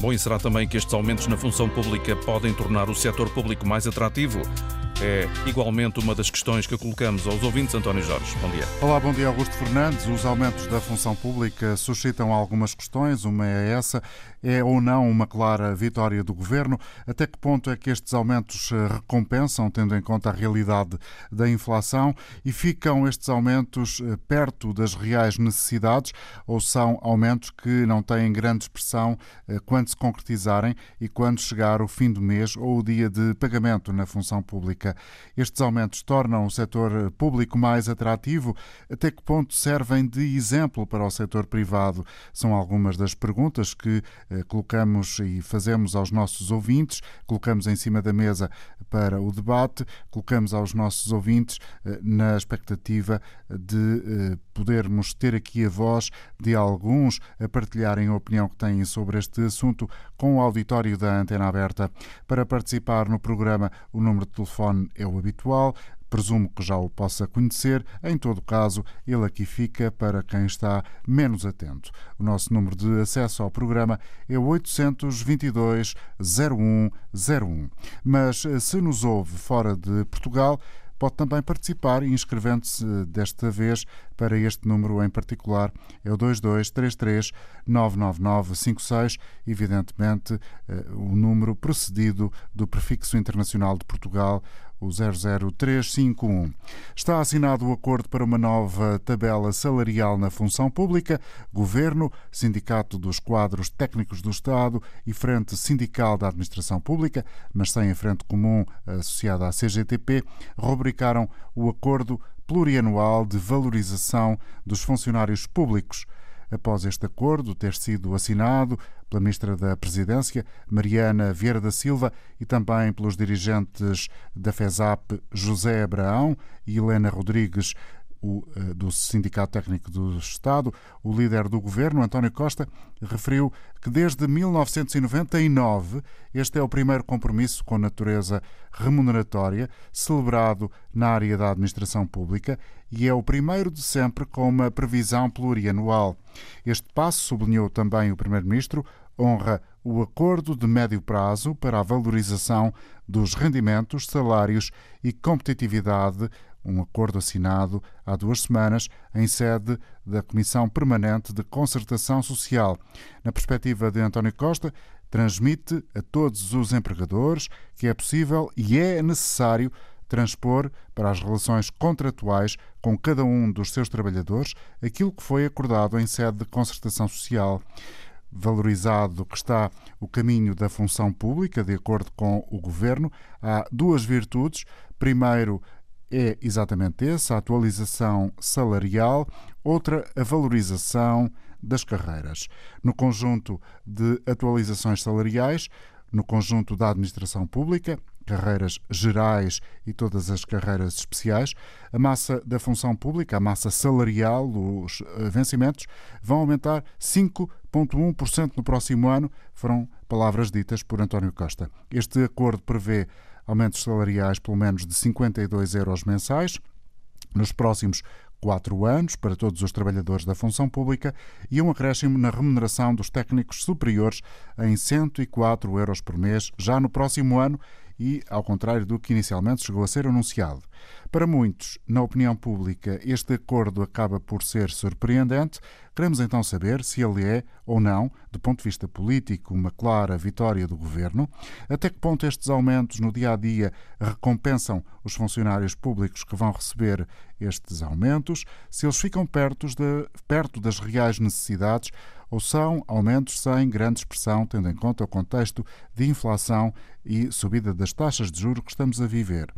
Bom, e será também que estes aumentos na função pública podem tornar o setor público mais atrativo? é igualmente uma das questões que colocamos aos ouvintes. António Jorge, bom dia. Olá, bom dia, Augusto Fernandes. Os aumentos da função pública suscitam algumas questões. Uma é essa: é ou não uma clara vitória do governo? Até que ponto é que estes aumentos eh, recompensam, tendo em conta a realidade da inflação? E ficam estes aumentos eh, perto das reais necessidades ou são aumentos que não têm grande expressão eh, quando se concretizarem e quando chegar o fim do mês ou o dia de pagamento na função pública? Estes aumentos tornam o setor público mais atrativo? Até que ponto servem de exemplo para o setor privado? São algumas das perguntas que colocamos e fazemos aos nossos ouvintes, colocamos em cima da mesa para o debate, colocamos aos nossos ouvintes eh, na expectativa de eh, podermos ter aqui a voz de alguns a partilharem a opinião que têm sobre este assunto com o auditório da Antena Aberta. Para participar no programa, o número de telefone é o habitual, presumo que já o possa conhecer. Em todo caso, ele aqui fica para quem está menos atento. O nosso número de acesso ao programa é 822 0101. Mas eh, se nos ouve fora de Portugal, pode também participar inscrevendo-se desta vez para este número em particular. É o 2233 99956, evidentemente eh, o número precedido do prefixo internacional de Portugal, o 00351. Está assinado o acordo para uma nova tabela salarial na função pública. Governo, Sindicato dos Quadros Técnicos do Estado e Frente Sindical da Administração Pública, mas sem a frente comum associada à CGTP, rubricaram o acordo plurianual de valorização dos funcionários públicos. Após este acordo ter sido assinado pela Ministra da Presidência, Mariana Vieira da Silva, e também pelos dirigentes da FESAP, José Abraão e Helena Rodrigues, o, eh, do Sindicato Técnico do Estado, o líder do governo, António Costa, referiu que desde 1999 este é o primeiro compromisso com natureza remuneratória celebrado na área da administração pública e é o primeiro de sempre com uma previsão plurianual. Este passo, sublinhou também o Primeiro-Ministro, honra o acordo de médio prazo para a valorização dos rendimentos, salários e competitividade um acordo assinado há duas semanas em sede da Comissão Permanente de Concertação Social. Na perspectiva de António Costa, transmite a todos os empregadores que é possível e é necessário transpor para as relações contratuais com cada um dos seus trabalhadores aquilo que foi acordado em sede de concertação social. Valorizado que está o caminho da função pública, de acordo com o Governo, há duas virtudes. Primeiro, é exatamente essa, a atualização salarial, outra, a valorização das carreiras. No conjunto de atualizações salariais, no conjunto da administração pública, carreiras gerais e todas as carreiras especiais, a massa da função pública, a massa salarial, os eh, vencimentos, vão aumentar 5,1% no próximo ano, foram palavras ditas por António Costa. Este acordo prevê aumentos salariais pelo menos de 52 euros mensais nos próximos quatro anos para todos os trabalhadores da função pública e um acréscimo na remuneração dos técnicos superiores em 104 euros por mês já no próximo ano e, ao contrário do que inicialmente chegou a ser anunciado. Para muitos, na opinião pública, este acordo acaba por ser surpreendente. Queremos então saber se ele é ou não, do ponto de vista político, uma clara vitória do governo. Até que ponto estes aumentos no dia a dia recompensam os funcionários públicos que vão receber estes aumentos, se eles ficam perto, de, perto das reais necessidades ou são aumentos sem grande expressão, tendo em conta o contexto de inflação e subida das taxas de juros que estamos a viver.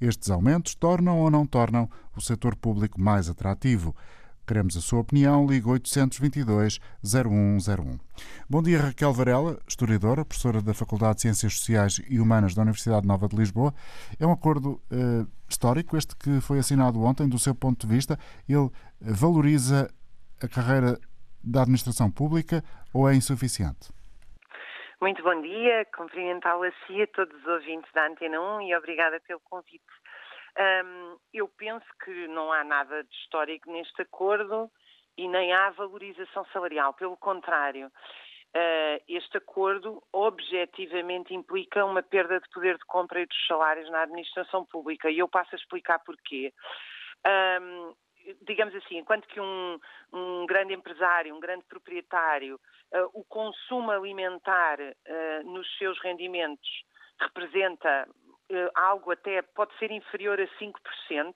Estes aumentos tornam ou não tornam o setor público mais atrativo? Queremos a sua opinião. Ligue 822-0101. Bom dia, Raquel Varela, historiadora, professora da Faculdade de Ciências Sociais e Humanas da Universidade Nova de Lisboa. É um acordo uh, histórico, este que foi assinado ontem, do seu ponto de vista. Ele valoriza a carreira da administração pública ou é insuficiente? Muito bom dia, cumprimentá-la a si, a todos os ouvintes da Antena 1 e obrigada pelo convite. Um, eu penso que não há nada de histórico neste acordo e nem há valorização salarial, pelo contrário. este acordo objetivamente implica uma perda de poder de compra e dos salários na administração pública. E eu passo a explicar porquê. Um, digamos assim, enquanto que um, um, grande empresário, um grande proprietário, uh, o consumo alimentar uh, nos seus rendimentos representa uh, algo até pode ser inferior a 5%,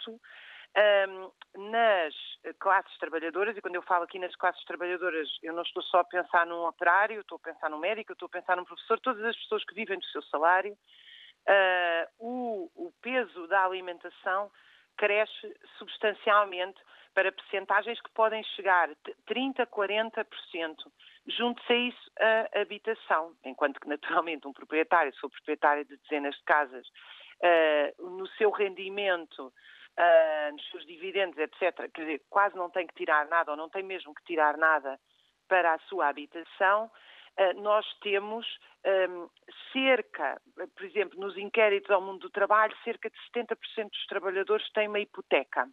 um, nas classes trabalhadoras, e quando eu falo aqui nas classes trabalhadoras, eu não estou só a pensar num operário, estou a pensar num médico, estou a pensar num professor, todas as pessoas que vivem do seu salário, o, o peso da alimentação cresce substancialmente para percentagens que podem chegar 30%, 40%. Junte-se a isso a habitação, enquanto que naturalmente um proprietário, se for proprietário de dezenas de casas, uh, no seu rendimento uh, nos seus dividendos, etc., quer dizer, quase não tem que tirar nada ou não tem mesmo que tirar nada para a sua habitação, nós temos cerca, por exemplo, nos inquéritos ao mundo do trabalho, cerca de 70% dos trabalhadores têm uma hipoteca.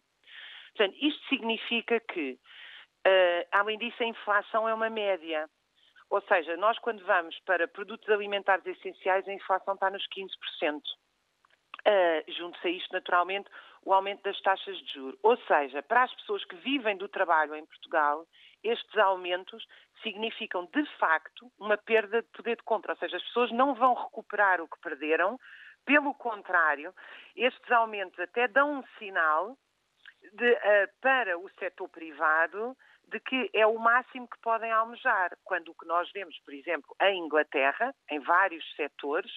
Portanto, isto significa que, uh, além disso, a inflação é uma média. Ou seja, nós quando vamos para produtos alimentares essenciais, a inflação está nos 15%. Uh, Junto-se a isto, naturalmente, o aumento das taxas de juros. Ou seja, para as pessoas que vivem do trabalho em Portugal, estes aumentos significam, de facto, uma perda de poder de compra. Ou seja, as pessoas não vão recuperar o que perderam. Pelo contrário, estes aumentos até dão um sinal de, uh, para o setor privado de que é o máximo que podem almejar. Quando o que nós vemos, por exemplo, em Inglaterra, em vários setores,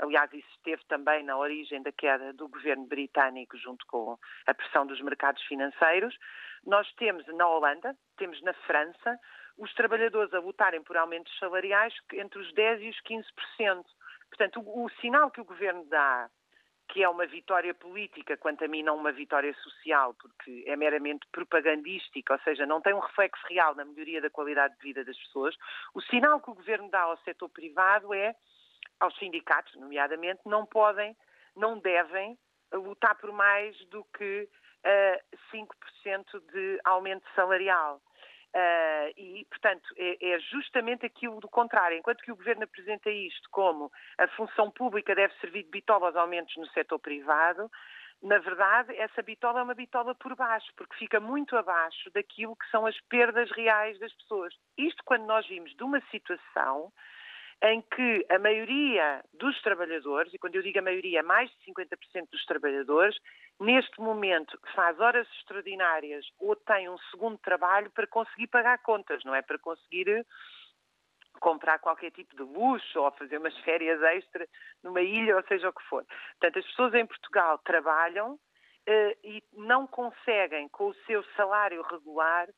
Aliás, isso esteve também na origem da queda do governo britânico junto com a pressão dos mercados financeiros. Nós temos na Holanda, temos na França, os trabalhadores a lutarem por aumentos salariais entre os 10% e os 15%. Portanto, o, o sinal que o governo dá que é uma vitória política, quanto a mim não uma vitória social, porque é meramente propagandística, ou seja, não tem um reflexo real na melhoria da qualidade de vida das pessoas. O sinal que o governo dá ao setor privado é aos sindicatos, nomeadamente, não podem, não devem lutar por mais do que uh, 5% de aumento salarial. Uh, e, portanto, é, é, justamente aquilo do contrário. Enquanto que o Governo apresenta isto como a função pública deve servir de bitola aos aumentos no setor privado, na verdade, essa bitola é uma bitola por baixo, porque fica muito abaixo daquilo que são as perdas reais das pessoas. Isto quando nós vimos de uma situação em que a maioria dos trabalhadores, e quando eu digo a maioria, mais de 50% dos trabalhadores, neste momento faz horas extraordinárias ou tem um segundo trabalho para conseguir pagar contas, não é? Para conseguir eh, comprar qualquer tipo de luxo ou fazer umas férias extra numa ilha, ou seja o que for. Portanto, as pessoas em Portugal trabalham uh, e não conseguem, com o seu salário regular,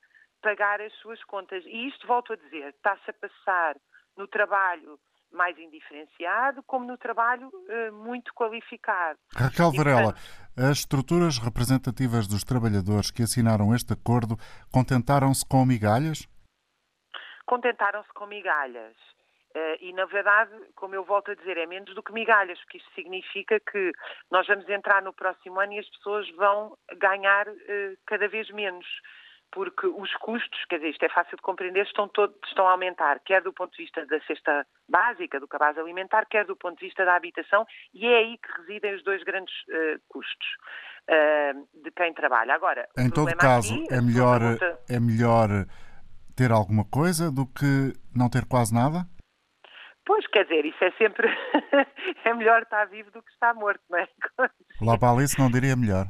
pagar as suas contas. E isto, volto a dizer, está-se a passar no trabalho mais indiferenciado, como no trabalho uh, muito qualificado. Raquel Varela, as estruturas representativas dos trabalhadores que assinaram este acordo contentaram-se com migalhas? Contentaram-se com migalhas. Uh, e, na verdade, como eu volto a dizer, é menos do que migalhas, porque isto significa que nós vamos entrar no próximo ano e as pessoas vão ganhar uh, cada vez menos porque os custos, quer dizer, isto é fácil de compreender, estão, todos, estão a aumentar, quer do ponto de vista da cesta básica, do cabaz alimentar, quer do ponto de vista da habitação, e é aí que residem os dois grandes uh, custos uh, de quem trabalha. Agora, em todo caso, aqui, é, melhor, pergunta... é melhor ter alguma coisa do que não ter quase nada? Pois, quer dizer, isso é sempre. é melhor estar vivo do que estar morto, não é? Lá para Alice não diria melhor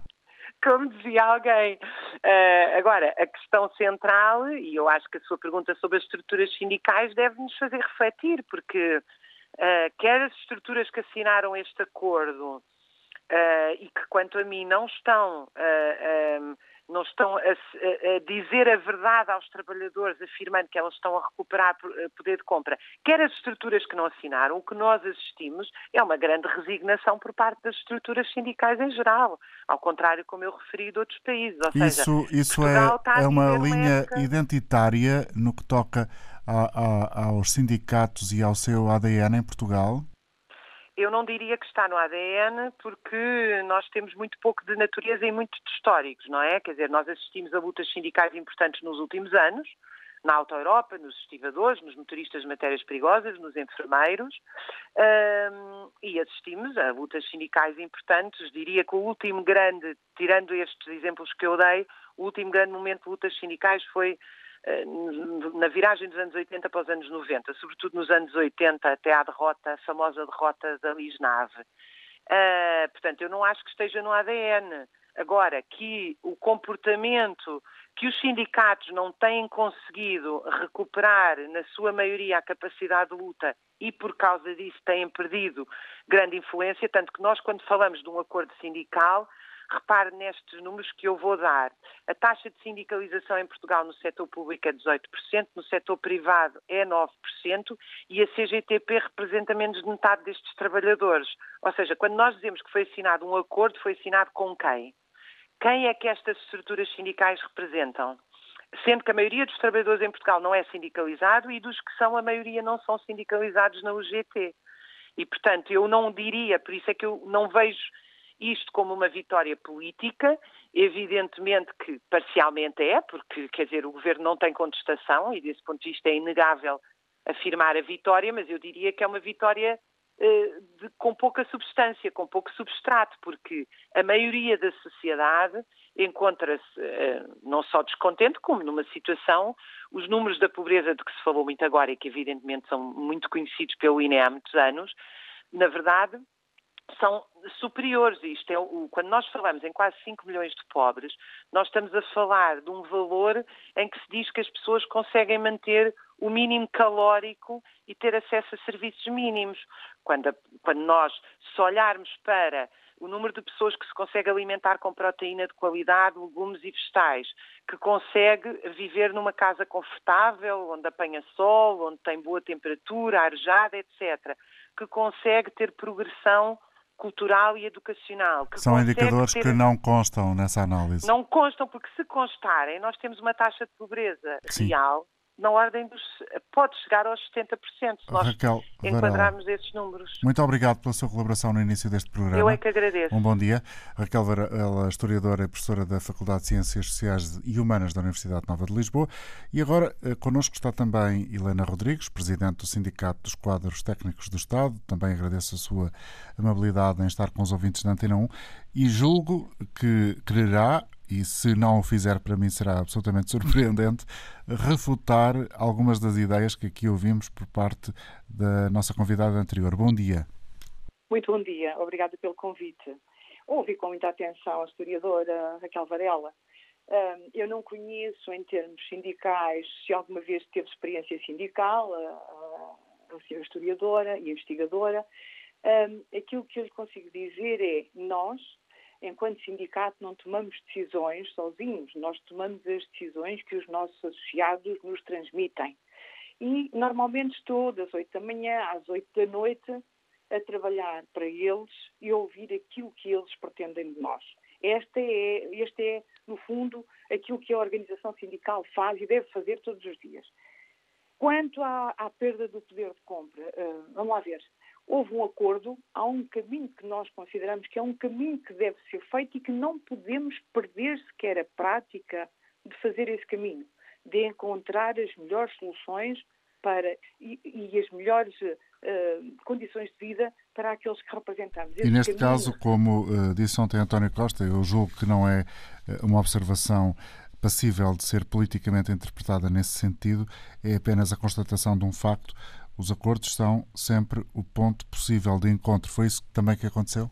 como dizia alguém. Uh, agora, a questão central, e eu acho que a sua pergunta sobre as estruturas sindicais deve nos fazer refletir, porque uh, quer as estruturas que assinaram este acordo uh, e que, quanto a mim, não estão. Um, não estão a, a, dizer a verdade aos trabalhadores, afirmando que elas estão a recuperar eh, poder de compra, quer as estruturas que não assinaram, o que nós assistimos é uma grande resignação por parte das estruturas sindicais em geral, ao contrário, como eu referi, de outros países. Ou isso seja, isso é, é uma linha identitária no que toca a, a, aos sindicatos e ao seu ADN em Portugal? Eu não diria que está no ADN, porque nós temos muito pouco de natureza e muito de históricos, não é? Quer dizer, nós assistimos a lutas sindicais importantes nos últimos anos, na Auto Europa, nos estivadores, nos motoristas de matérias perigosas, nos enfermeiros, um, e assistimos a lutas sindicais importantes. Diria que o último grande, tirando estes exemplos que eu dei, o último grande momento de lutas sindicais foi na viragem dos anos 80 para os anos 90, sobretudo nos anos 80 até à derrota, a famosa derrota da Lisnave. Uh, portanto, eu não acho que esteja no ADN. Agora, que o comportamento que os sindicatos não têm conseguido recuperar, na sua maioria, a capacidade de luta e, por causa disso, têm perdido grande influência, tanto que nós, quando falamos de um acordo sindical, repare nestes números que eu vou dar. A taxa de sindicalização em Portugal no setor público é 18%, no setor privado é 9% e a CGTP representa menos de metade destes trabalhadores. Ou seja, quando nós dizemos que foi assinado um acordo, foi assinado com quem? Quem é que estas estruturas sindicais representam? Sendo que a maioria dos trabalhadores em Portugal não é sindicalizado e dos que são, a maioria não são sindicalizados na UGT. E, portanto, eu não diria, por isso é que eu não vejo isto como uma vitória política, evidentemente que parcialmente é, porque, quer dizer, o governo não tem contestação e, desse ponto de vista, é inegável afirmar a vitória, mas eu diria que é uma vitória eh, de, com pouca substância, com pouco substrato, porque a maioria da sociedade encontra-se eh, não só descontente, como numa situação, os números da pobreza de que se falou muito agora e que evidentemente são muito conhecidos pelo INE há muitos anos, na verdade são superiores. Isto é, o, quando nós falamos em quase 5 milhões de pobres, nós estamos a falar de um valor em que se diz que as pessoas conseguem manter o mínimo calórico e ter acesso a serviços mínimos. Quando, quando nós, se olharmos para o número de pessoas que se consegue alimentar com proteína de qualidade, legumes e vegetais, que consegue viver numa casa confortável, onde apanha sol, onde tem boa temperatura, arejada, etc., que consegue ter progressão cultural e educacional. São indicadores ter... que não constam nessa análise. Não constam, porque se constarem, nós temos uma taxa de pobreza Sim. real na ordem dos. pode chegar aos 70%, se nós Raquel enquadrarmos Varela, esses números. Muito obrigado pela sua colaboração no início deste programa. Eu é que agradeço. Um bom dia. Raquel Varela, historiadora e professora da Faculdade de Ciências Sociais e Humanas da Universidade Nova de Lisboa. E agora eh, connosco está também Helena Rodrigues, presidente do Sindicato dos Quadros Técnicos do Estado. Também agradeço a sua amabilidade em estar com os ouvintes da Antena 1 e julgo que quererá e se não o fizer, para mim será absolutamente surpreendente, refutar algumas das ideias que aqui ouvimos por parte da nossa convidada anterior. Bom dia. Muito bom dia, obrigada pelo convite. Ouvi com muita atenção a historiadora Raquel Varela. Eu não conheço, em termos sindicais, se alguma vez teve experiência sindical, a senhora historiadora e investigadora. Aquilo que eu lhe consigo dizer é: nós, enquanto sindicato, não tomamos decisões sozinhos, nós tomamos as decisões que os nossos associados nos transmitem. E normalmente estou das 8 da manhã às 8 da noite a trabalhar para eles e ouvir aquilo que eles pretendem de nós. Este é, este é, no fundo, aquilo que a organização sindical faz e deve fazer todos os dias. Quanto à, à perda do poder de compra, uh, vamos lá ver houve um acordo, há um caminho que nós consideramos que é um caminho que deve ser feito e que não podemos perder sequer a prática de fazer esse caminho, de encontrar as melhores soluções para e, e as melhores uh, condições de vida para aqueles que representamos. Esse e neste caminho... caso, como uh, disse ontem António Costa, eu julgo que não é eh, uma observação passível de ser politicamente interpretada nesse sentido, é apenas a constatação de um facto os acordos são sempre o ponto possível de encontro. Foi isso também que aconteceu?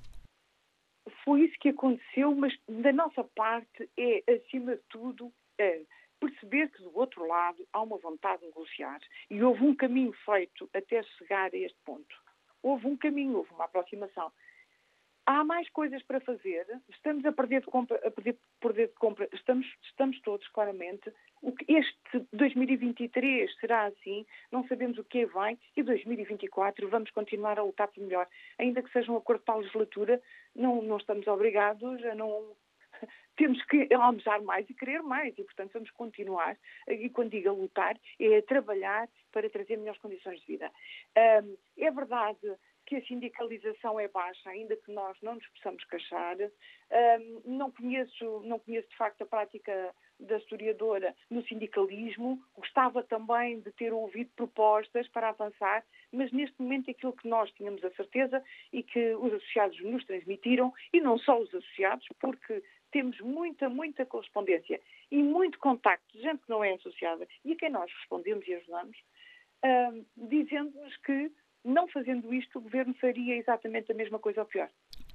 Foi isso que aconteceu, mas da nossa parte é, acima de tudo, é perceber que do outro lado há uma vontade de negociar. E houve um caminho feito até chegar a este ponto. Houve um caminho, houve uma aproximação. Há mais coisas para fazer. Estamos a perder de compra, a perder, perder de compra. Estamos, estamos todos claramente este 2023 será assim, não sabemos o que vem, e 2024 vamos continuar a lutar por melhor. Ainda que seja um acordo para a legislatura, não, não estamos obrigados a não. Temos que almejar mais e querer mais, e portanto vamos continuar. E quando digo lutar, é trabalhar para trazer melhores condições de vida. é verdade que a sindicalização é baixa, ainda que nós não nos possamos queixar. não, conheço, não conheço de facto a prática da historiadora no sindicalismo, gostava também de ter ouvido propostas para avançar, mas neste momento aquilo que nós tínhamos a certeza e que os associados nos transmitiram, e não só os associados, porque temos muita, muita correspondência e muito contacto de gente que não é associada e a quem nós respondemos e ajudamos, uh, dizendo-nos que, não fazendo isto, o governo faria exatamente a mesma coisa ou pior.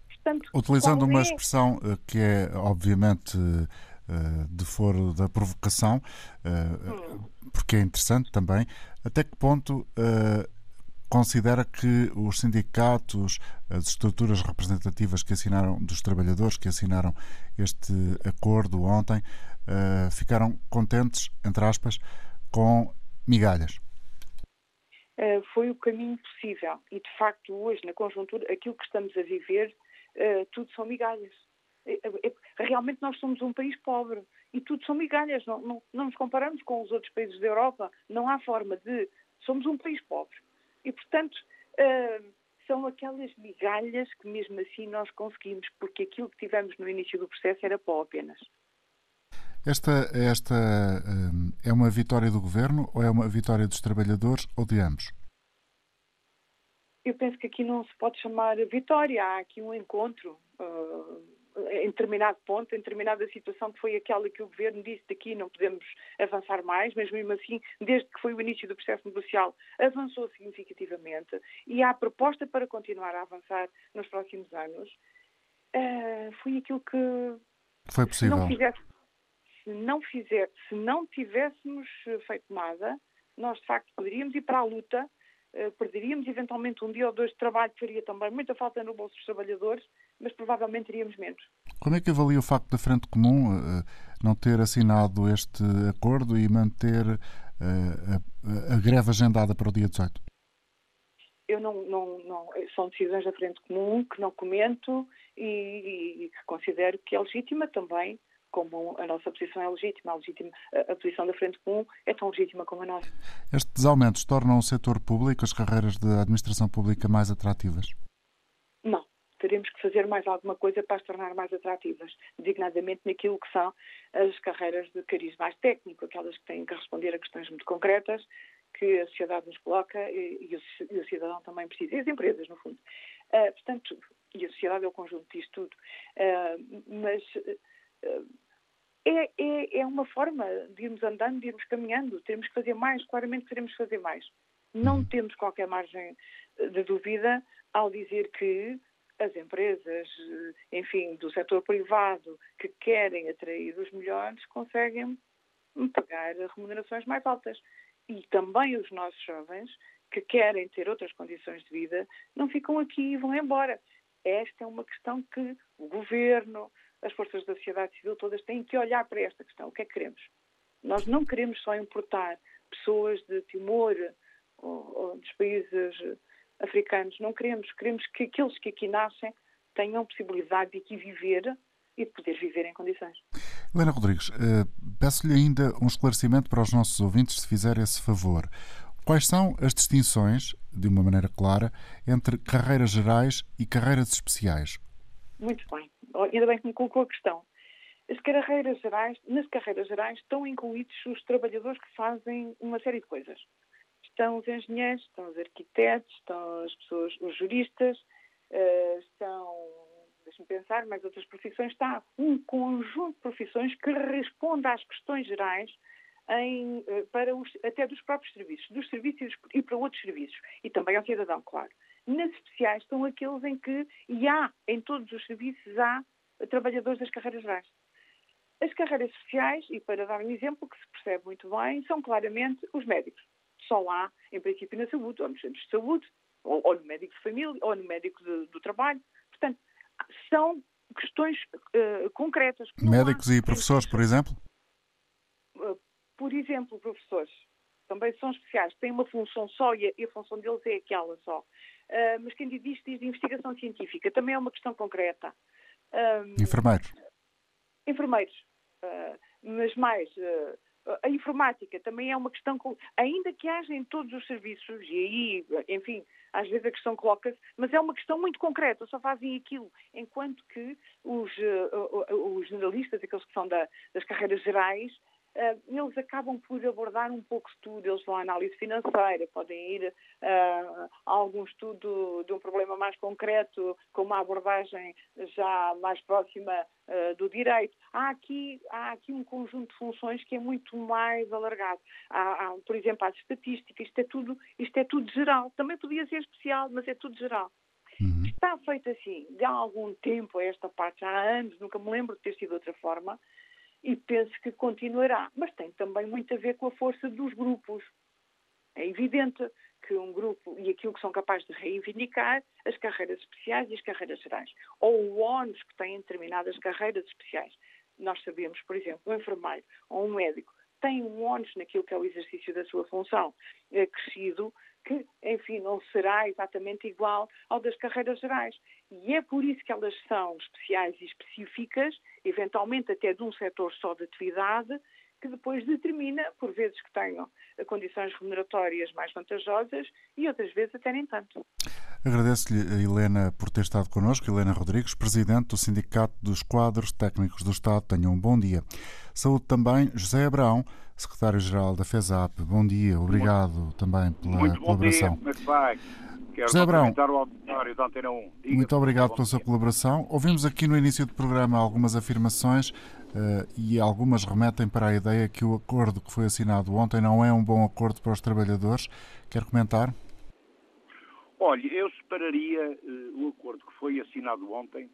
Portanto, Utilizando uma é... expressão eh, que é, obviamente, eh, de foro da provocação, eh, hum. porque é interessante também, até que ponto considera que os sindicatos, as estruturas representativas que assinaram, dos trabalhadores que assinaram este acordo ontem, ficaram contentes, entre aspas, com migalhas? Foi o caminho possível. E, de facto, hoje, na conjuntura, aquilo que estamos a viver uh, tudo são migalhas. É, realmente nós somos um país pobre e tudo são migalhas. Não, não, não nos comparamos com os outros países da Europa. Não há forma de. Somos um país pobre. E, portanto, são aquelas migalhas que mesmo assim nós conseguimos, porque aquilo que tivemos no início do processo era pó apenas. Esta, esta é uma vitória do governo ou é uma vitória dos trabalhadores ou de ambos? eu penso que aqui não se pode chamar vitória, há aqui um encontro uh, em determinado ponto, em determinada situação que foi aquela que o governo disse daqui não podemos avançar mais, mas mesmo assim, desde que foi o início do processo negocial, avançou significativamente e há proposta para continuar a avançar nos próximos anos. Uh, foi aquilo que foi possível. Se não, fizesse, se não fizer, se não tivéssemos feito nada, nós de facto poderíamos ir para a luta eh, perderíamos eventualmente um dia ou dois de trabalho, que faria também muita falta no bolso dos trabalhadores, mas provavelmente teríamos menos. Como é que avalia o facto da Frente Comum uh, não ter assinado este acordo e manter uh, a, a, greve agendada para o dia 18? Eu não, não, não, são decisões da Frente Comum que não comento e, e que considero que é legítima também como a nossa posição é legítima, a, legítima, a posição da Frente Comum é tão legítima como a nossa. Estes aumentos tornam o setor público, as carreiras de administração pública mais atrativas? Não. Teremos que fazer mais alguma coisa para as tornar mais atrativas, designadamente naquilo que são as carreiras de cariz mais técnico, aquelas que têm que responder a questões muito concretas que a sociedade nos coloca e, e, o, cidadão também precisa, e as empresas, no fundo. Uh, portanto, e a sociedade é o conjunto disto tudo. Uh, mas uh, é, é, é uma forma de irmos andando, de irmos caminhando. Temos que fazer mais, claramente queremos fazer mais. Não uhum. temos qualquer margem de dúvida ao dizer que as empresas, enfim, do setor privado que querem atrair os melhores conseguem pagar remunerações mais altas. E também os nossos jovens que querem ter outras condições de vida não ficam aqui e vão embora. Esta é uma questão que o governo, as forças da sociedade civil todas têm que olhar para esta questão. O que é que queremos? Nós não queremos só importar pessoas de Timor ou, ou dos países africanos. Não queremos. Queremos que aqueles que aqui nascem tenham possibilidade de aqui viver e de poder viver em condições. Helena Rodrigues, eh, peço-lhe ainda um esclarecimento para os nossos ouvintes, se fizer esse favor. Quais são as distinções, de uma maneira clara, entre carreiras gerais e carreiras especiais? Muito bem ainda bem que me colocou a questão. As carreiras gerais, nas carreiras gerais estão incluídos os trabalhadores que fazem uma série de coisas. Estão os engenheiros, estão os arquitetos, estão as pessoas, os juristas, uh, estão, deixe-me pensar, mais outras profissões. Está um conjunto de profissões que responde às questões gerais em, uh, para os, até dos próprios serviços, dos serviços e para outros serviços. E também ao cidadão, claro. Nas especiais estão aqueles em que, e há, em todos os serviços, há trabalhadores das carreiras gerais. As carreiras especiais, e para dar um exemplo que se percebe muito bem, são claramente os médicos. Só há, em princípio, na saúde, ou nos centros de saúde, ou, ou no médico de família, ou no médico de, do trabalho. Portanto, são questões uh, concretas. Médicos há, e professores, por exemplo? Uh, por exemplo, professores também são especiais, têm uma função só e a, função deles é aquela só. Uh, mas quem diz isto diz de investigação científica, também é uma questão concreta. Um, enfermeiros. Enfermeiros. Uh, mas mais, uh, a informática também é uma questão, ainda que haja em todos os serviços, e aí, enfim, às vezes a questão coloca-se, mas é uma questão muito concreta, só fazem aquilo, enquanto que os, os jornalistas, aqueles que são da, das carreiras gerais, eles acabam por abordar um pouco tudo. Eles vão à análise financeira, podem ir uh, a algum estudo de um problema mais concreto, com uma abordagem já mais próxima uh, do direito. Há aqui, há aqui um conjunto de funções que é muito mais alargado. Há, há, por exemplo, as estatísticas, isto é, tudo, isto é tudo geral. Também podia ser especial, mas é tudo geral. Uhum. Está feito assim, de há algum tempo a esta parte, já há anos, nunca me lembro de ter sido de outra forma, e penso que continuará. Mas tem também muito a ver com a força dos grupos. É evidente que um grupo e aquilo que são capazes de reivindicar as carreiras especiais e as carreiras gerais, ou o ONUS que tem determinadas carreiras especiais. Nós sabemos, por exemplo, um enfermeiro ou um médico tem um ONUS naquilo que é o exercício da sua função é crescido, que, enfim, não será exatamente igual ao das carreiras gerais. E é por isso que elas são especiais e específicas, eventualmente até de um setor só de atividade, que depois determina, por vezes que tenham condições remuneratórias mais vantajosas e outras vezes até nem tanto. Agradeço-lhe, Helena, por ter estado connosco. Helena Rodrigues, Presidente do Sindicato dos Quadros Técnicos do Estado. Tenham um bom dia. Saúde também José Abraão, Secretário-Geral da FESAP. Bom dia, obrigado muito, também pela muito colaboração. Bom dia, é que vai? Quero José Abraão, muito obrigado pela sua colaboração. Ouvimos aqui no início do programa algumas afirmações uh, e algumas remetem para a ideia que o acordo que foi assinado ontem não é um bom acordo para os trabalhadores. Quer comentar? Olha, eu separaria uh, o acordo que foi assinado ontem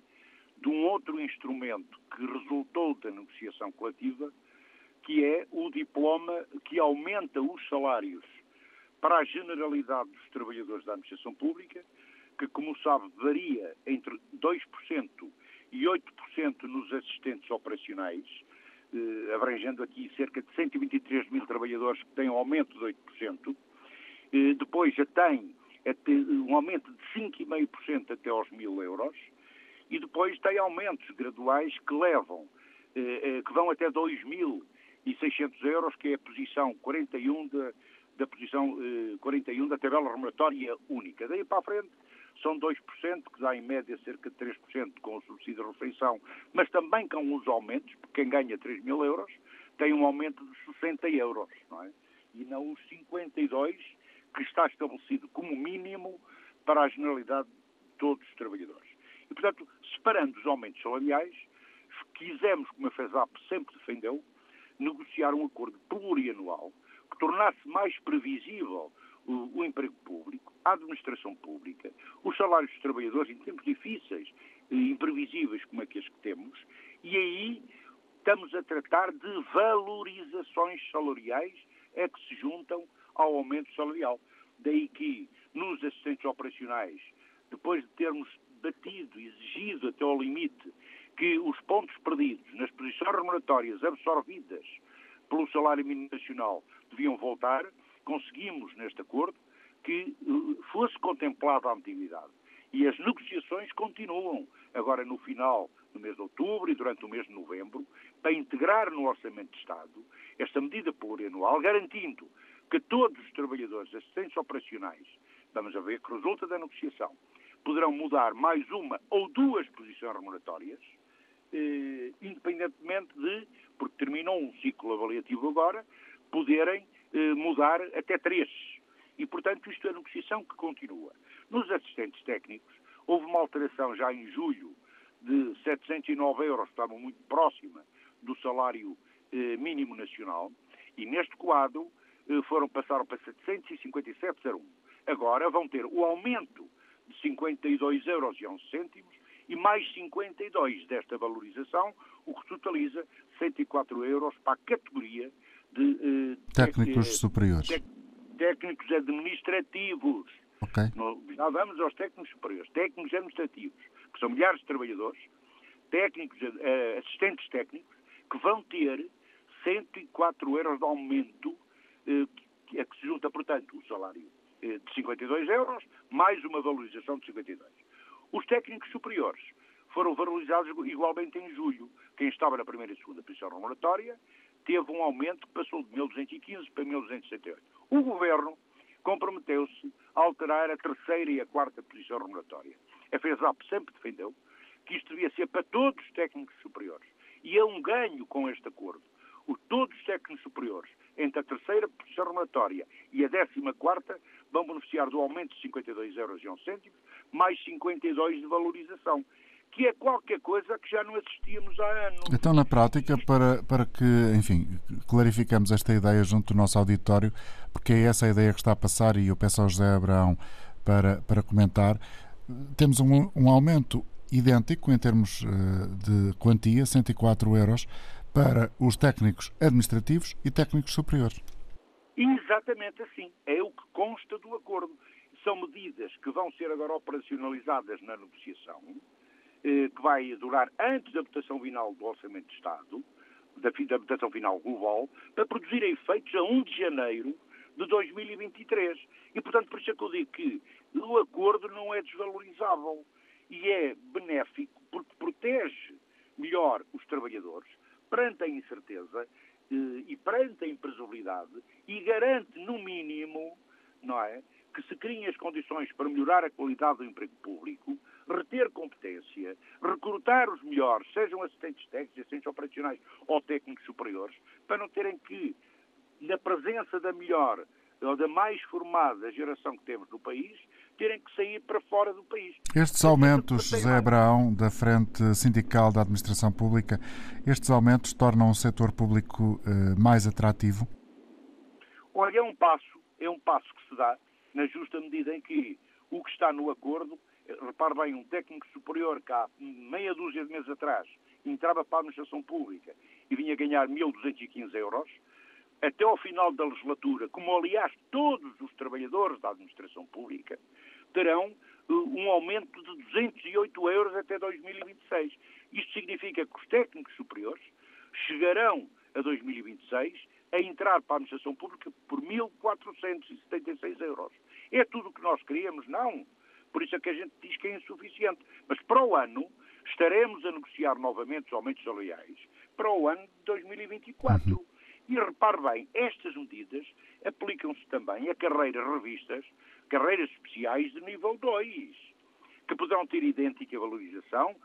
de um outro instrumento que resultou da negociação coletiva, que é o diploma que aumenta os salários para a generalidade dos trabalhadores da administração pública, que, como sabe, varia entre 2% e 8% nos assistentes operacionais, eh, abrangendo aqui cerca de 123 mil trabalhadores que têm um aumento de 8%. Eh, depois já tem um aumento de 5,5% até aos mil euros. E depois tem aumentos graduais que levam, eh, eh que vão até 2.600 euros, que é a posição 41 da, da posição eh, 41 da tabela remuneratória única. Daí para a frente são 2%, que dá em média cerca de 3% com o subsídio de refeição, mas também com os aumentos, porque quem ganha 3 mil euros tem um aumento de 60 euros, não é? E não os 52 que está estabelecido como mínimo para a generalidade de todos os trabalhadores. E, portanto, separando os aumentos salariais, quisemos, como a FESAP sempre defendeu, negociar um acordo plurianual que tornasse mais previsível o, o, emprego público, a administração pública, os salários dos trabalhadores em tempos difíceis e imprevisíveis como aqueles que temos, e aí estamos a tratar de valorizações salariais é que se juntam ao aumento salarial. Daí que nos assistentes operacionais, depois de termos batido, exigido até ao limite, que os pontos perdidos nas posições remuneratórias absorvidas pelo salário mínimo nacional deviam voltar, conseguimos neste acordo que eh, fosse contemplada a antiguidade. E as negociações continuam agora no final do mês de outubro e durante o mês de novembro para integrar no Orçamento de Estado esta medida plurianual, garantindo que todos os trabalhadores assistentes operacionais, vamos a ver que resulta da negociação, poderão mudar mais uma ou duas posições remuneratórias, eh, independentemente de, porque terminou um ciclo avaliativo agora, poderem eh, mudar até três. E, portanto, isto é negociação que continua. Nos assistentes técnicos, houve uma alteração já em julho de 709 euros, estava muito próxima do salário eh, mínimo nacional, e neste quadro foram passaram para 757,01. Agora vão ter o aumento de 52 euros e 11 cêntimos e mais 52 desta valorização, o que totaliza 104 euros para a categoria de uh, técnicos tec, superiores. Tec, técnicos administrativos. Okay. No, já vamos aos técnicos superiores. Técnicos administrativos, que são milhares de trabalhadores, técnicos, uh, assistentes técnicos, que vão ter 104 euros de aumento eh, é que se junta, portanto, o salário eh, de 52 euros, mais uma valorização de 52. Os técnicos superiores foram valorizados igualmente em julho. Quem estava na primeira e segunda posição remuneratória teve um aumento que passou de 1.215 para 1.268. O Governo comprometeu-se a alterar a terceira e a quarta posição remuneratória. A FESAP sempre defendeu que isto devia ser para todos os técnicos superiores. E é um ganho com este acordo. O, todos os técnicos superiores, entre a terceira posição remuneratória e a décima quarta, vão beneficiar do aumento de 52 euros e 1 cêntimo, mais 52 de valorização que é qualquer coisa que já não assistíamos há anos. Então, na prática, para, para que, enfim, clarificamos esta ideia junto do nosso auditório, porque é essa a ideia que está a passar e eu peço ao José Abraão para, para comentar, temos um, um aumento idêntico em termos uh, de quantia, 104 euros, para os técnicos administrativos e técnicos superiores. Exatamente assim. É o que consta do acordo. São medidas que vão ser agora operacionalizadas na negociação eh, que vai durar antes da votação final do Orçamento de Estado, da, da votação final global, para produzir efeitos a 1 de janeiro de 2023. E, portanto, por isso é que eu digo que o acordo não é desvalorizável e é benéfico porque protege melhor os trabalhadores perante a incerteza eh, e perante a imprevisibilidade e garante, no mínimo, não é, que se criem as condições para melhorar a qualidade do emprego público, reter competência, recrutar os melhores, sejam assistentes técnicos, assistentes operacionais ou técnicos superiores, para não terem que, na presença da melhor ou da mais formada geração que temos no país, terem que sair para fora do país. Estes aumentos, José Abraão, da Frente Sindical da Administração Pública, estes aumentos tornam o setor público eh, mais atrativo? Olha, é um passo, é um passo que se dá na justa medida em que o que está no acordo repare bem, um técnico superior que há meia dúzia de meses atrás entrava para a administração pública e vinha ganhar 1.215 euros, até ao final da legislatura, como aliás todos os trabalhadores da administração pública, terão uh, um aumento de 208 euros até 2026. Isto significa que os técnicos superiores chegarão a 2026 a entrar para a administração pública por 1.476 euros. É tudo o que nós queríamos? Não. Por isso é que a gente diz que é insuficiente. Mas para o ano estaremos a negociar novamente os aumentos salariais para o ano de 2024. Uhum. E repare bem, estas medidas aplicam-se também a carreiras revistas, carreiras especiais de nível 2, que poderão ter idêntica valorização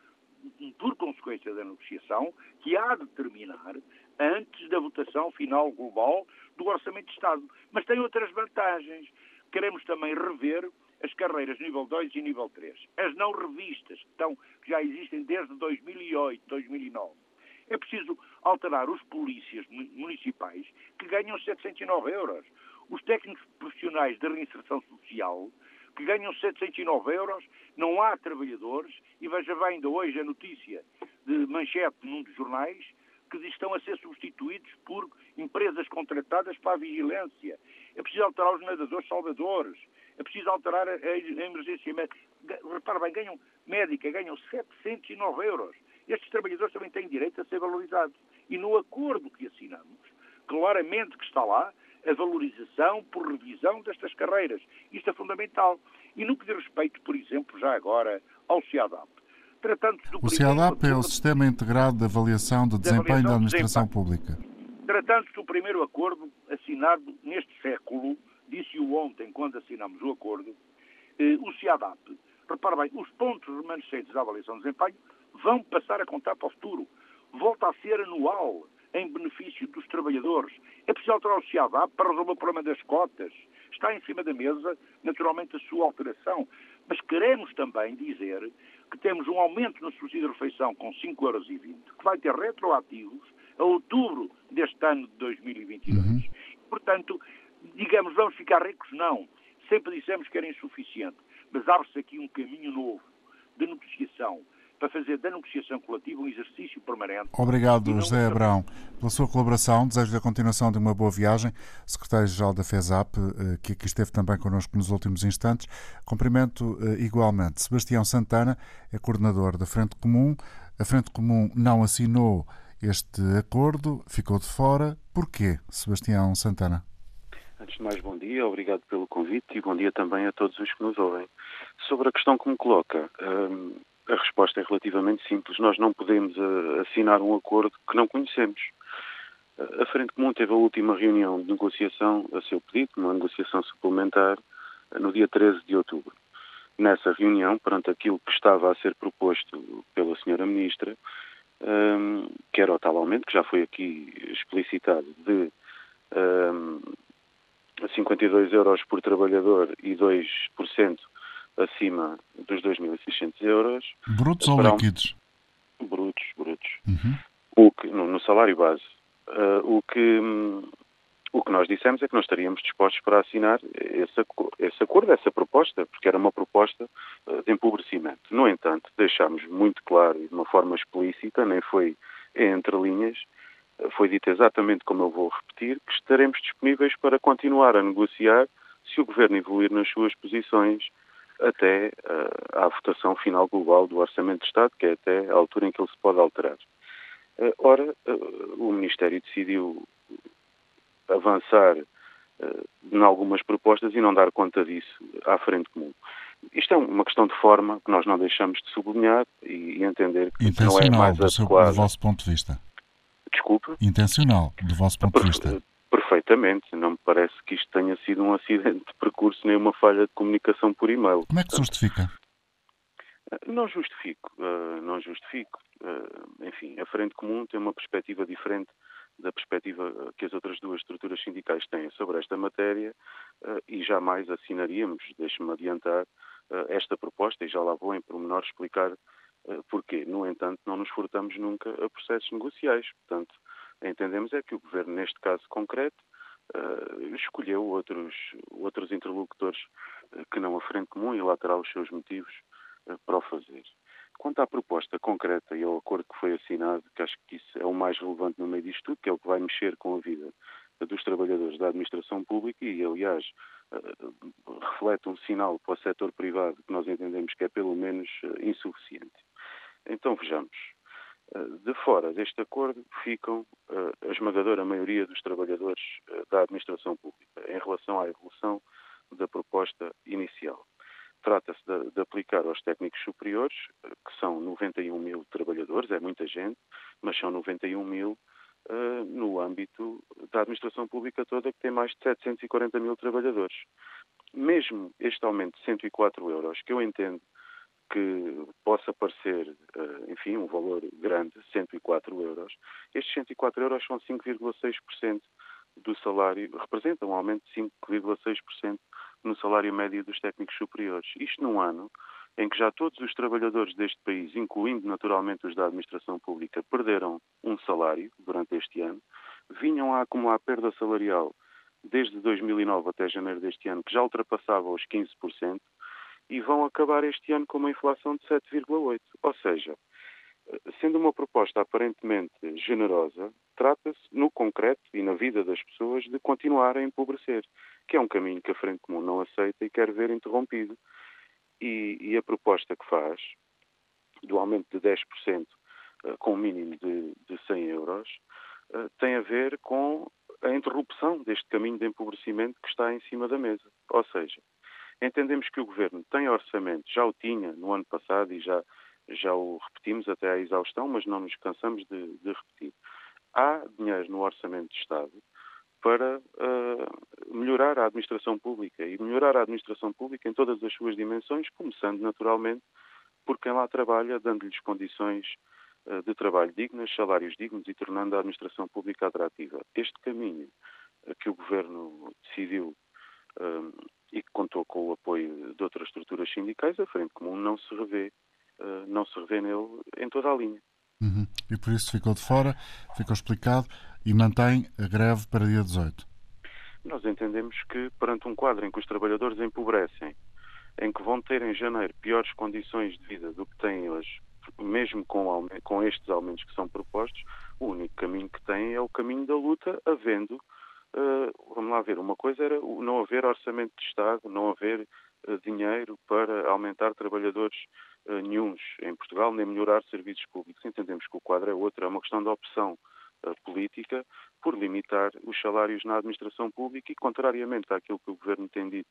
por consequência da negociação, que há de terminar antes da votação final global do Orçamento de Estado. Mas tem outras vantagens. Queremos também rever as carreiras nível 2 e nível 3. As não revistas, que, estão, que já existem desde 2008, 2009. É preciso alterar os polícias municipais que ganham 709 euros. Os técnicos profissionais de reinserção social que ganham 709 euros, não há trabalhadores, e veja bem, ainda hoje a notícia de manchete num dos jornais, que estão a ser substituídos por empresas contratadas para a vigilância. É preciso alterar os nadadores salvadores, é preciso alterar a emergência médica. Repara bem, ganham, médica ganham 709 euros. Estes trabalhadores também têm direito a ser valorizados. E no acordo que assinamos, claramente que está lá a valorização por revisão destas carreiras. Isto é fundamental. E no que diz respeito, por exemplo, já agora, ao CIADAP. o CIADAP é o Sistema Integrado de Avaliação de Desempenho da Administração Pública. Tratando-se do primeiro acordo assinado neste século disse-o ontem, quando assinamos o acordo, eh, o CIADAP, repara bem, os pontos remanescentes da avaliação de desempenho vão passar a contar para o futuro. Volta a ser anual, em benefício dos trabalhadores. É preciso alterar o CIADAP para resolver o problema das cotas. Está em cima da mesa, naturalmente, a sua alteração. Mas queremos também dizer que temos um aumento no subsídio de refeição com 5,20 euros, que vai ter retroativos a outubro deste ano de 2022. Uhum. Portanto, digamos, vamos ficar ricos? Não. Sempre dissemos que era insuficiente. Mas abre-se aqui um caminho novo de negociação para fazer da negociação coletiva um exercício permanente. Obrigado, José Abrão, pela sua colaboração. Desejo-lhe a continuação de uma boa viagem. Secretário-Geral da FESAP, eh, que aqui esteve também connosco nos últimos instantes. Cumprimento eh, igualmente. Sebastião Santana é coordenador da Frente Comum. A Frente Comum não assinou este acordo, ficou de fora. Porquê, Sebastião Santana? Antes de mais, bom dia, obrigado pelo convite e bom dia também a todos os que nos ouvem. Sobre a questão que me coloca, hum, a resposta é relativamente simples. Nós não podemos uh, assinar um acordo que não conhecemos. A Frente Comum teve a última reunião de negociação a seu pedido, uma negociação suplementar, no dia 13 de outubro. Nessa reunião, perante aquilo que estava a ser proposto pela Senhora Ministra, um, que era o tal aumento, que já foi aqui explicitado, de um, 52 euros por trabalhador e 2% acima dos 2.600 euros. Brutos ou líquidos? Brutos, brutos. Uhum. O que, no, no, salário base. Uh, o, que, um, o que nós dissemos é que nós estaríamos dispostos para assinar esse, esse acordo, essa proposta, porque era uma proposta uh, de empobrecimento. No entanto, deixámos muito claro e de uma forma explícita, nem foi entre linhas, uh, foi dito exatamente como eu vou repetir, que estaremos disponíveis para continuar a negociar se o Governo evoluir nas suas posições até uh, à votação final global do Orçamento de Estado, que é até a altura em que ele se pode alterar. Uh, ora, uh, o Ministério decidiu avançar em algumas propostas e não dar conta disso à frente comum. Isto é uma questão de forma que nós não deixamos de sublinhar e, entender que não é mais do, seu, do vosso ponto de vista. Desculpe? Intencional, do vosso ponto de vista. Perfeitamente. Não me parece que isto tenha sido um acidente de percurso nem uma falha de comunicação por e-mail. Como é que se justifica? Não justifico, uh, não justifico. Uh, enfim, a Frente Comum tem uma perspectiva diferente da perspectiva que as outras duas estruturas sindicais têm sobre esta matéria e jamais assinaríamos, deixe-me adiantar, esta proposta e já lá vou em pormenor explicar porquê. No entanto, não nos furtamos nunca a processos negociais. Portanto, entendemos é que o Governo, neste caso concreto, uh, escolheu outros, outros interlocutores uh, que não a Frente Comum e lá terá os seus motivos uh, para o fazer. Quanto à proposta concreta e ao acordo que foi assinado, que acho que isso é o mais relevante no meio disto tudo, que é o que vai mexer com a vida dos trabalhadores da administração pública e, aliás, reflete um sinal para o setor privado que nós entendemos que é pelo menos insuficiente. Então vejamos. Eh, de fora deste acordo ficam eh, a esmagadora maioria dos trabalhadores eh, da administração pública em relação à evolução da proposta inicial. Trata-se de, de, aplicar aos técnicos superiores, que são 91 mil trabalhadores, é muita gente, mas são 91 mil uh, no âmbito da administração pública toda, que tem mais de 740 mil trabalhadores. Mesmo este aumento de 104 euros, que eu entendo que possa parecer, eh, enfim, um valor grande, 104 euros, estes 104 euros são 5,6% do salário, representam um aumento de 5,6% no salário médio dos técnicos superiores. Isto num ano em que já todos os trabalhadores deste país, incluindo naturalmente os da administração pública, perderam um salário durante este ano, vinham a acumular perda salarial desde 2009 até janeiro deste ano, que já ultrapassava os 15%, e vão acabar este ano com uma inflação de 7,8%. Ou seja, sendo uma proposta aparentemente generosa, trata-se, no concreto e na vida das pessoas, de continuar a empobrecer, que é um caminho que a Frente Comum não aceita e quer ver interrompido. E, e a proposta que faz, do aumento de 10% eh, com um mínimo de, de 100 euros, eh, tem a ver com a interrupção deste caminho de empobrecimento que está em cima da mesa. Ou seja, Entendemos que o Governo tem orçamento, já o tinha no ano passado e já, já o repetimos até à exaustão, mas não nos cansamos de, de repetir. Há dinheiro no orçamento de Estado para uh, melhorar a administração pública e melhorar a administração pública em todas as suas dimensões, começando naturalmente por quem lá trabalha, dando-lhes condições uh, de trabalho dignas, salários dignos e tornando a administração pública atrativa. Este caminho uh, que o Governo decidiu e que contou com o apoio de outras estruturas sindicais, a Frente Comum não se revê, uh, não se revê nele em toda a linha. Uhum. E por isso ficou de fora, ficou explicado e mantém a greve para dia 18. Nós entendemos que, perante um quadro em que os trabalhadores empobrecem, em que vão ter em janeiro piores condições de vida do que têm hoje, mesmo com, com estes aumentos que são propostos, o único caminho que têm é o caminho da luta, havendo vamos lá ver, uma coisa era não haver orçamento de Estado, não haver uh, dinheiro para aumentar trabalhadores uh, nenhums em Portugal, nem melhorar serviços públicos. Entendemos que o quadro é outro, é uma questão de opção política por limitar os salários na administração pública e, contrariamente àquilo que o Governo tem dito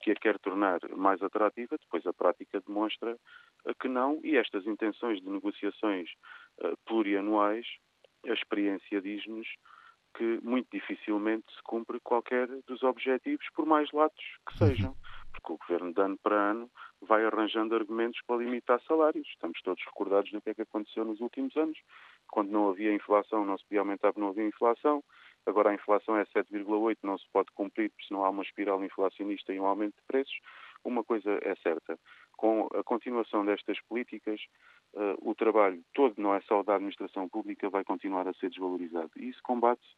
que a quer tornar mais atrativa, depois a prática demonstra que não, e estas intenções de negociações plurianuais, a experiência diz-nos que muito dificilmente se cumpre qualquer dos objetivos, por mais latos que sejam. Porque o governo, de ano para ano, vai arranjando argumentos para limitar salários. Estamos todos recordados do que é que aconteceu nos últimos anos. Quando não havia inflação, não se podia aumentar porque não havia inflação. Agora a inflação é 7,8, não se pode cumprir, porque senão há uma espiral inflacionista e um aumento de preços. Uma coisa é certa, com a continuação destas políticas, uh, o trabalho todo, não é só da administração pública, vai continuar a ser desvalorizado. E isso combate-se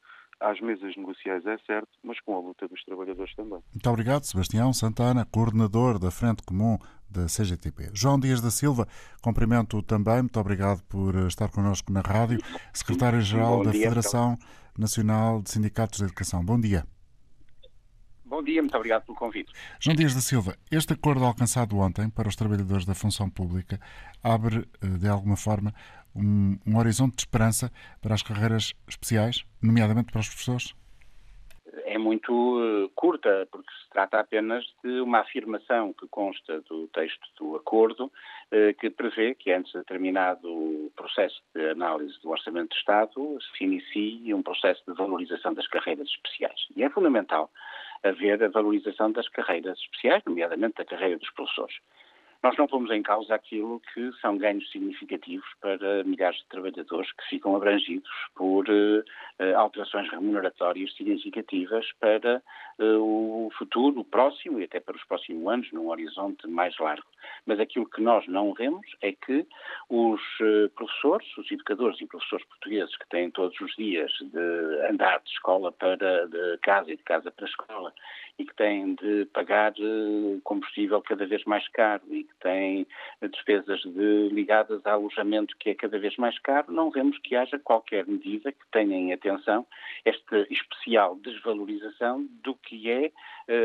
às mesas negociais, é certo, mas com a luta dos trabalhadores também. Muito obrigado, Sebastião Santana, coordenador da Frente Comum da CGTP. João Dias da Silva, cumprimento também, muito obrigado por estar connosco na rádio, secretário-geral da Federação Nacional de Sindicatos de Educação. Bom dia. Bom dia, muito obrigado pelo convite. João Dias da Silva, este acordo alcançado ontem para os trabalhadores da função pública abre, eh, de alguma forma, um, um horizonte de esperança para as carreiras especiais, nomeadamente para os professores? é muito uh, curta, porque se trata apenas de uma afirmação que consta do texto do acordo, uh, que prevê que antes de terminado o processo de análise do Orçamento de Estado, se inicie um processo de valorização das carreiras especiais. E é fundamental haver a valorização das carreiras especiais, nomeadamente da carreira dos professores. Nós não pomos em causa aquilo que são ganhos significativos para milhares de trabalhadores que ficam abrangidos por uh, alterações remuneratórias significativas para uh, o futuro, o próximo e até para os próximos anos, num horizonte mais largo. Mas aquilo que nós não vemos é que os professores, os educadores e professores portugueses que têm todos os dias de andar de escola para de casa e de casa para a escola e que têm de pagar combustível cada vez mais caro e que têm despesas de, ligadas a alojamento que é cada vez mais caro, não vemos que haja qualquer medida que tenha em atenção esta especial desvalorização do que é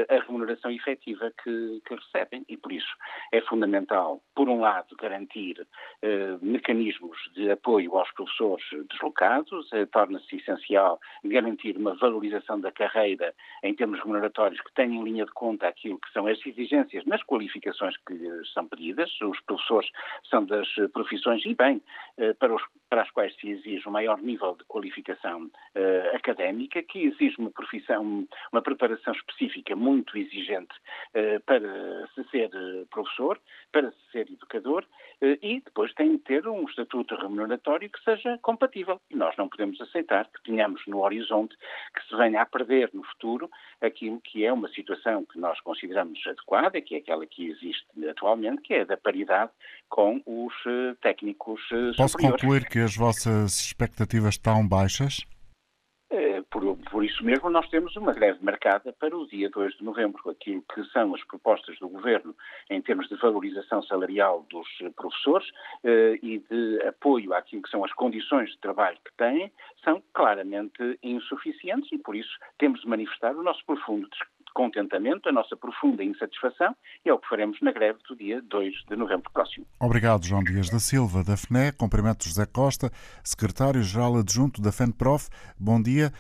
a remuneração efetiva que, que, recebem. E por isso é fundamental, por um lado, garantir uh, mecanismos de apoio aos professores deslocados, uh, torna-se essencial garantir uma valorização da carreira em termos remuneratórios que tenha em linha de conta aquilo que são as exigências nas qualificações que são pedidas. Os professores são das profissões, e bem, eh, para, os, para as quais se exige um maior nível de qualificação uh, académica, que exige uma profissão, uma preparação específica muito exigente uh, para se ser professor, para se ser educador, uh, e depois tem de ter um estatuto remuneratório que seja compatível. E nós não podemos aceitar que tenhamos no horizonte que se venha a perder no futuro aquilo que é uma situação que nós consideramos adequada, que é aquela que existe atualmente, que é da paridade com os eh, técnicos eh, Posso superiores. concluir que as vossas expectativas estão baixas? Eh, por, por, isso mesmo, nós temos uma greve marcada para o dia 2 de novembro. Aquilo que são as propostas do Governo em termos de valorização salarial dos professores eh, e de apoio àquilo que são as condições de trabalho que têm, são claramente insuficientes e, por isso, temos de manifestar o nosso profundo contentamento, a nossa profunda insatisfação e é o que faremos na greve do dia 2 de novembro próximo. Obrigado, João Dias da Silva, da FNE. Cumprimento José Costa, secretário-geral adjunto da FENPROF. Bom dia.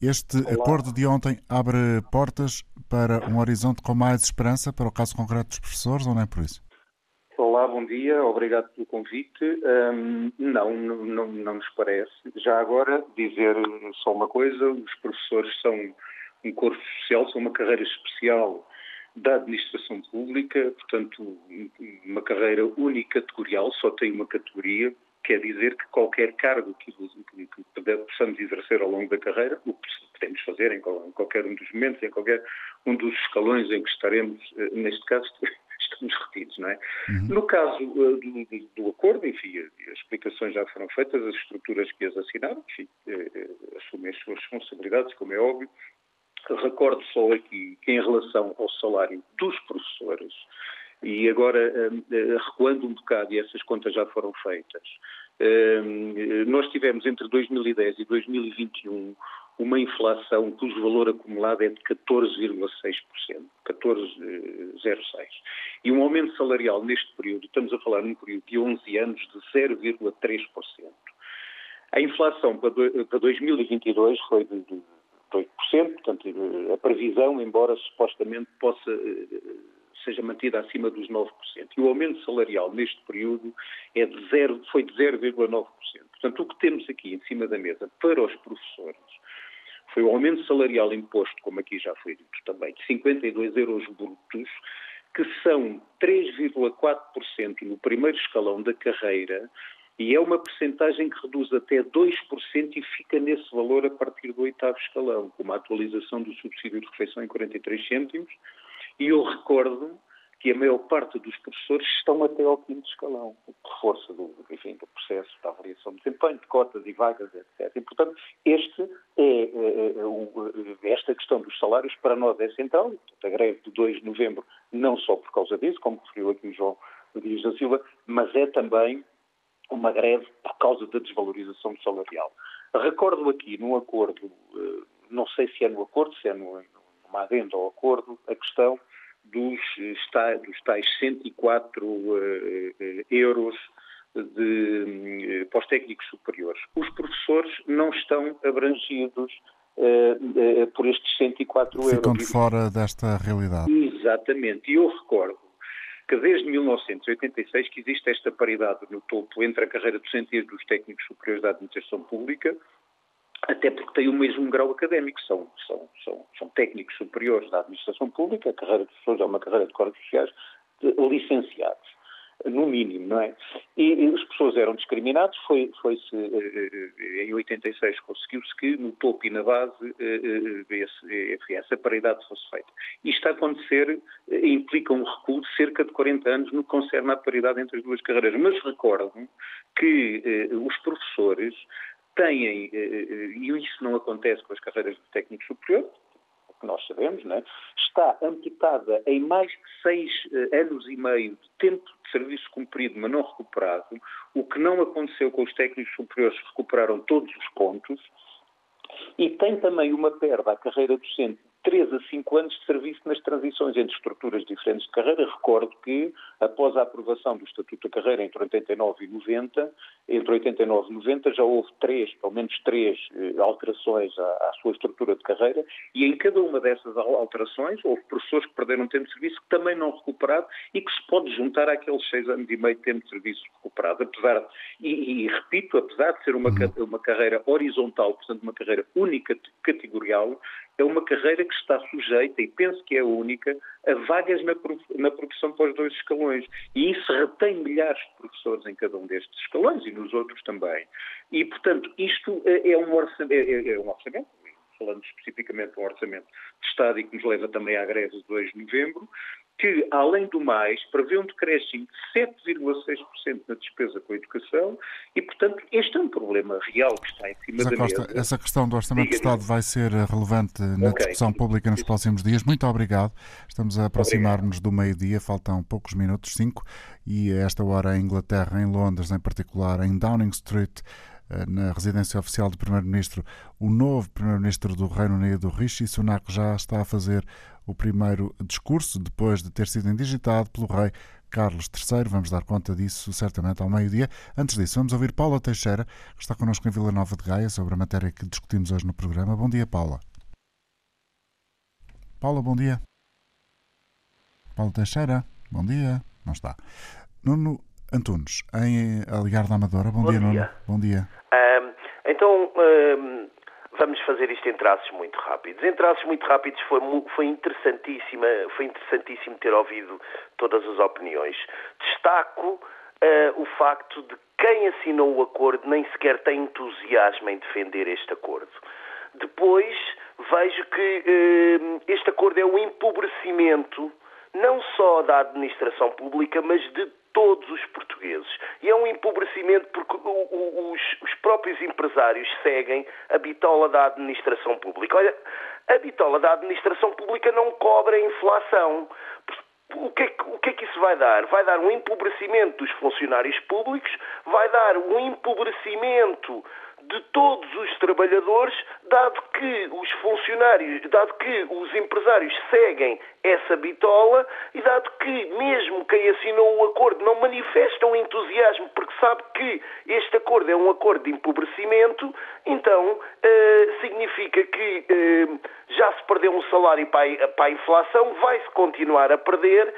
Este Olá. acordo de ontem abre portas para um horizonte com mais esperança para o caso concreto dos professores ou não é por isso? Olá, bom dia, obrigado pelo convite. Um, não, não, não nos parece. Já agora, dizer só uma coisa: os professores são um corpo social, são uma carreira especial da administração pública, portanto, uma carreira unicategorial, só tem uma categoria, quer dizer que qualquer cargo que, que, que possamos exercer ao longo da carreira, o que podemos fazer em qualquer um dos momentos, em qualquer um dos escalões em que estaremos, eh, neste caso, estamos retidos, não é? Uhum. No caso uh, do, do, acordo, enfim, as explicações já foram feitas, as estruturas que as assinaram, enfim, uh, assumem as suas responsabilidades, como é óbvio, Recordo só aqui que, em relação ao salário dos professores, e agora hum, eh, recuando um bocado, e essas contas já foram feitas, hum, nós tivemos entre 2010 e 2021 uma inflação cujo valor acumulado é de 14,6%, 14,06%. E um aumento salarial neste período, estamos a falar num período de 11 anos, de 0,3%. A inflação para 2022 foi de 8%, portanto, a previsão, embora supostamente possa eh, seja mantida acima dos 9%. E o aumento salarial neste período é de zero, foi de 0,9%. Portanto, o que temos aqui em cima da mesa para os professores foi o aumento salarial imposto, como aqui já foi dito também, de 52 euros brutos, que são 3,4% no primeiro escalão da carreira e é uma percentagem que reduz até 2% e fica nesse valor a partir do oitavo escalão, com uma atualização do subsídio de refeição em 43 cêntimos. E eu recordo que a maior parte dos professores estão até ao quinto escalão, por força do, enfim, do processo da avaliação de desempenho, de cotas e vagas, etc. E, portanto, este é, é, é, é, esta questão dos salários para nós é central. A greve de 2 de novembro, não só por causa disso, como referiu aqui o João Dias da Silva, mas é também uma greve por causa da desvalorização salarial. Recordo aqui num acordo, eh, não sei se é no acordo, se é numa adenda ao acordo, a questão dos, dos tais 104 uh, euros de, uh, para os técnicos superiores. Os professores não estão abrangidos por estes 104 Ficam euros. Ficam de fora desta realidade. Exatamente. E eu recordo que desde 1986 que existe esta paridade no topo entre a carreira docente e dos técnicos superiores da administração pública, até porque têm o mesmo grau académico, são, são, são, são técnicos superiores da administração pública, a carreira de pessoas é uma carreira de corpos sociais, de, licenciados, no mínimo, não é? E, e as pessoas eram discriminadas, foi, foi-se, eh, em 86 conseguiu-se que no topo e na base eh, eh, esse, essa paridade fosse feita. Isto a acontecer implica um recuo de cerca de 40 anos no que concerne à paridade entre as duas carreiras, mas recordo que os professores têm, eh, eh, e isso não acontece com as carreiras de técnico superior, que nós sabemos, né? está amputada em mais de seis eh, anos e meio de tempo de serviço cumprido, mas não recuperado, o que não aconteceu com os técnicos superiores que recuperaram todos os pontos, e tem também uma perda à carreira docente 3 a 5 anos de serviço nas transições entre estruturas diferentes de carreira. Recordo que, após a aprovação do Estatuto da Carreira entre 89 e 90, entre 89 e 90 já houve três, pelo menos três, eh, alterações à, à, sua estrutura de carreira e em cada uma dessas alterações houve professores que perderam tempo de serviço que também não recuperaram e que se pode juntar àqueles seis anos e meio de tempo de serviço recuperado. Apesar, e, e repito, apesar de ser uma, uhum. uma carreira horizontal, portanto uma carreira única categorial, é uma carreira que está sujeita, e penso que é única, a vagas na, na profissão para os dois escalões. E isso retém milhares de professores em cada um destes escalões e nos outros também. E, portanto, isto é, é um orçamento, é, é, é um orçamento falando especificamente um orçamento de Estado e que nos leva também à greve de 2 de novembro, que, além do mais, prevê um decréscimo de 7,6% na despesa com a educação e, portanto, este é um problema real que está em cima Zé da Costa, mesa. Essa questão do Orçamento de Estado vai ser relevante na okay. discussão pública nos próximos dias. Muito obrigado. Estamos a aproximar-nos do meio-dia, faltam poucos minutos, cinco, e a esta hora em Inglaterra, em Londres, em particular, em Downing Street, eh, na residência oficial do Primeiro-Ministro, o novo Primeiro-Ministro do Reino Unido, Rishi Sunak, já está a fazer o primeiro discurso, depois de ter sido indigitado pelo rei Carlos III. Vamos dar conta disso certamente ao meio-dia. Antes disso, vamos ouvir Paula Teixeira, que está connosco em Vila Nova de Gaia, sobre a matéria que discutimos hoje no programa. Bom dia, Paula. Paula, bom dia. Paula Teixeira, bom dia. Não está. Nuno Antunes, em a ligar da Amadora. Bom, bom dia, dia, Nuno. Bom dia. Um, então, um, vamos fazer isto em traços muito rápidos. Em traços muito rápidos foi, foi, interessantíssima, foi interessantíssimo ter ouvido todas as opiniões. Destaco uh, o facto de quem assinou o acordo nem sequer tem entusiasmo em defender este acordo. Depois vejo que uh, este acordo é um empobrecimento não só da administração pública, mas de todos os portugueses. E é um empobrecimento porque os, os, próprios empresários seguem a bitola da administração pública. Olha, a bitola da administração pública não cobra a inflação. O que, é, o que é que isso vai dar? Vai dar um empobrecimento dos funcionários públicos, vai dar um empobrecimento de todos os trabalhadores, dado que os funcionários, dado que os empresários seguem essa bitola e dado que mesmo quem assinou o acordo não manifesta um entusiasmo porque sabe que este acordo é um acordo de empobrecimento, então uh, significa que uh, já se perdeu um salário para a, para a inflação, vai-se continuar a perder,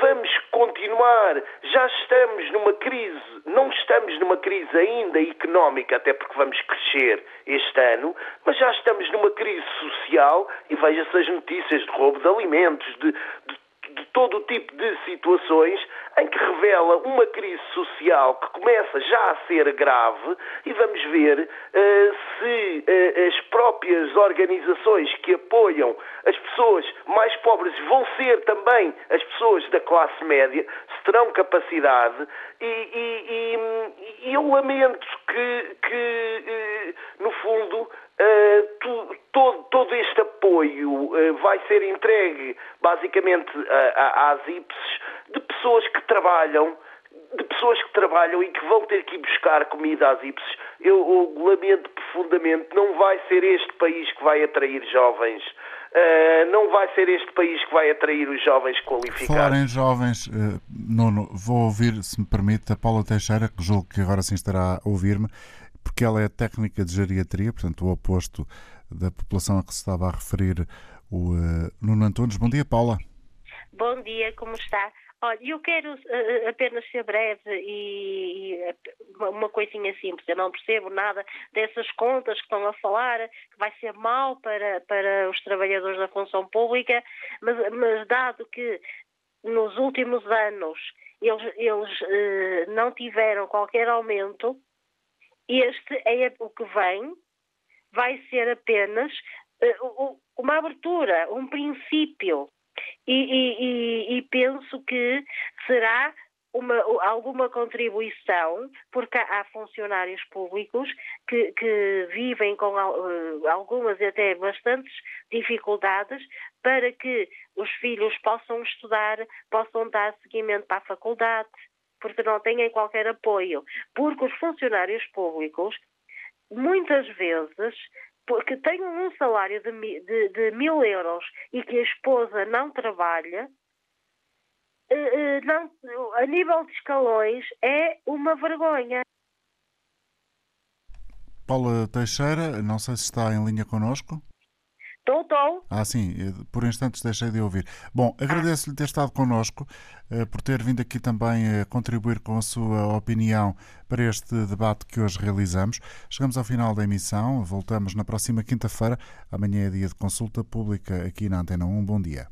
vamos continuar. Já estamos numa crise, não estamos numa crise ainda económica, até porque vamos crescer este ano, mas já estamos numa crise social e veja-se as notícias de roubo de alimentos, de, de de todo o tipo de situações em que revela uma crise social que começa já a ser grave e vamos ver uh, se uh, as próprias organizações que apoiam as pessoas mais pobres vão ser também as pessoas da classe média, se terão capacidade. E, e, e, e eu lamento que, que uh, no fundo Uh, tu, todo, todo, este apoio uh, vai ser entregue basicamente às IPSs de pessoas que trabalham, de pessoas que trabalham e que vão ter que ir buscar comida às IPSs. Eu, eu lamento profundamente, não vai ser este país que vai atrair jovens. Uh, não vai ser este país que vai atrair os jovens qualificados. Falar em jovens, uh, Nuno, vou ouvir, se me permite, a Paula Teixeira, que julgo que agora sim estará a ouvir-me porque ela é técnica de geriatria, portanto, o oposto da população a que se estava a referir o uh, Nuno Antunes. Bom dia, Paula. Bom dia, como está? Olha, eu quero uh, apenas ser breve e, e, uma coisinha simples. Eu não percebo nada dessas contas que estão a falar, que vai ser mal para, para os trabalhadores da função pública, mas, mas dado que nos últimos anos eles, eles uh, não tiveram qualquer aumento, este é o que vem, vai ser apenas uh, uma abertura, um princípio. E, e, e, penso que será uma, alguma contribuição, porque há funcionários públicos que, que vivem com uh, algumas e até bastantes dificuldades para que os filhos possam estudar, possam dar seguimento para a faculdade, porque não têm qualquer apoio. Porque os funcionários públicos, muitas vezes, porque têm um salário de, de, de mil euros e que a esposa não trabalha, eh, eh, não, a nível de escalões é uma vergonha. Paula Teixeira, não sei se está em linha connosco. Estou, estou. Ah, sim, por instantes deixei de ouvir. Bom, agradeço-lhe ter estado connosco, eh, por ter vindo aqui também a contribuir com a sua opinião para este debate que hoje realizamos. Chegamos ao final da emissão, voltamos na próxima quinta-feira. Amanhã é dia de consulta pública aqui na Antena 1. Bom dia.